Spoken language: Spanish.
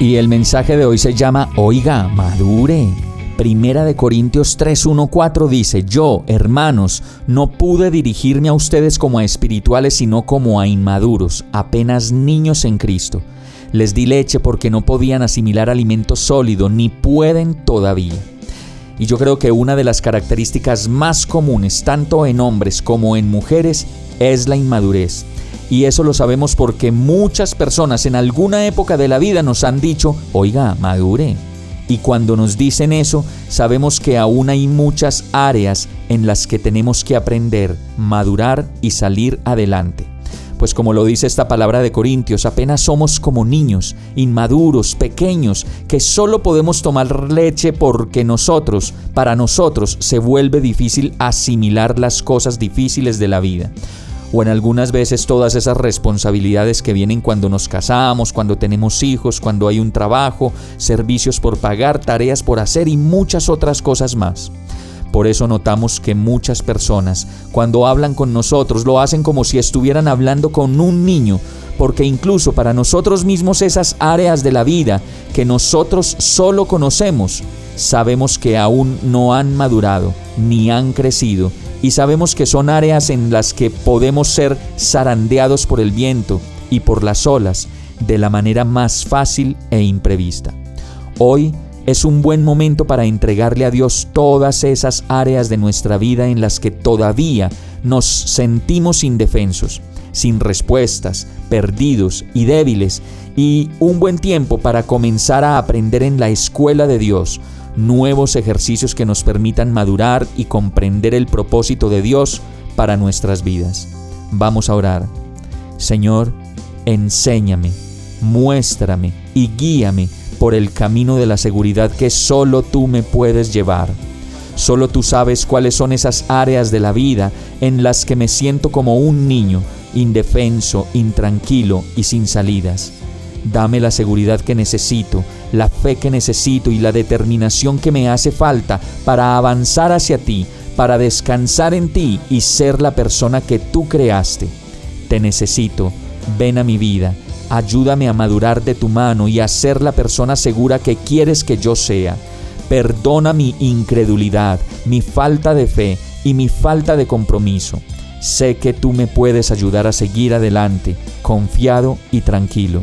Y el mensaje de hoy se llama Oiga, madure. Primera de Corintios 3:1-4 dice, Yo, hermanos, no pude dirigirme a ustedes como a espirituales, sino como a inmaduros, apenas niños en Cristo. Les di leche porque no podían asimilar alimento sólido, ni pueden todavía. Y yo creo que una de las características más comunes, tanto en hombres como en mujeres, es la inmadurez. Y eso lo sabemos porque muchas personas en alguna época de la vida nos han dicho, oiga, madure. Y cuando nos dicen eso, sabemos que aún hay muchas áreas en las que tenemos que aprender, madurar y salir adelante. Pues como lo dice esta palabra de Corintios, apenas somos como niños, inmaduros, pequeños, que solo podemos tomar leche porque nosotros, para nosotros, se vuelve difícil asimilar las cosas difíciles de la vida o en algunas veces todas esas responsabilidades que vienen cuando nos casamos, cuando tenemos hijos, cuando hay un trabajo, servicios por pagar, tareas por hacer y muchas otras cosas más. Por eso notamos que muchas personas, cuando hablan con nosotros, lo hacen como si estuvieran hablando con un niño, porque incluso para nosotros mismos esas áreas de la vida que nosotros solo conocemos, sabemos que aún no han madurado ni han crecido y sabemos que son áreas en las que podemos ser zarandeados por el viento y por las olas de la manera más fácil e imprevista. Hoy es un buen momento para entregarle a Dios todas esas áreas de nuestra vida en las que todavía nos sentimos indefensos, sin respuestas, perdidos y débiles, y un buen tiempo para comenzar a aprender en la escuela de Dios nuevos ejercicios que nos permitan madurar y comprender el propósito de Dios para nuestras vidas. Vamos a orar. Señor, enséñame, muéstrame y guíame por el camino de la seguridad que solo tú me puedes llevar. Solo tú sabes cuáles son esas áreas de la vida en las que me siento como un niño, indefenso, intranquilo y sin salidas. Dame la seguridad que necesito, la fe que necesito y la determinación que me hace falta para avanzar hacia ti, para descansar en ti y ser la persona que tú creaste. Te necesito, ven a mi vida, ayúdame a madurar de tu mano y a ser la persona segura que quieres que yo sea. Perdona mi incredulidad, mi falta de fe y mi falta de compromiso. Sé que tú me puedes ayudar a seguir adelante, confiado y tranquilo.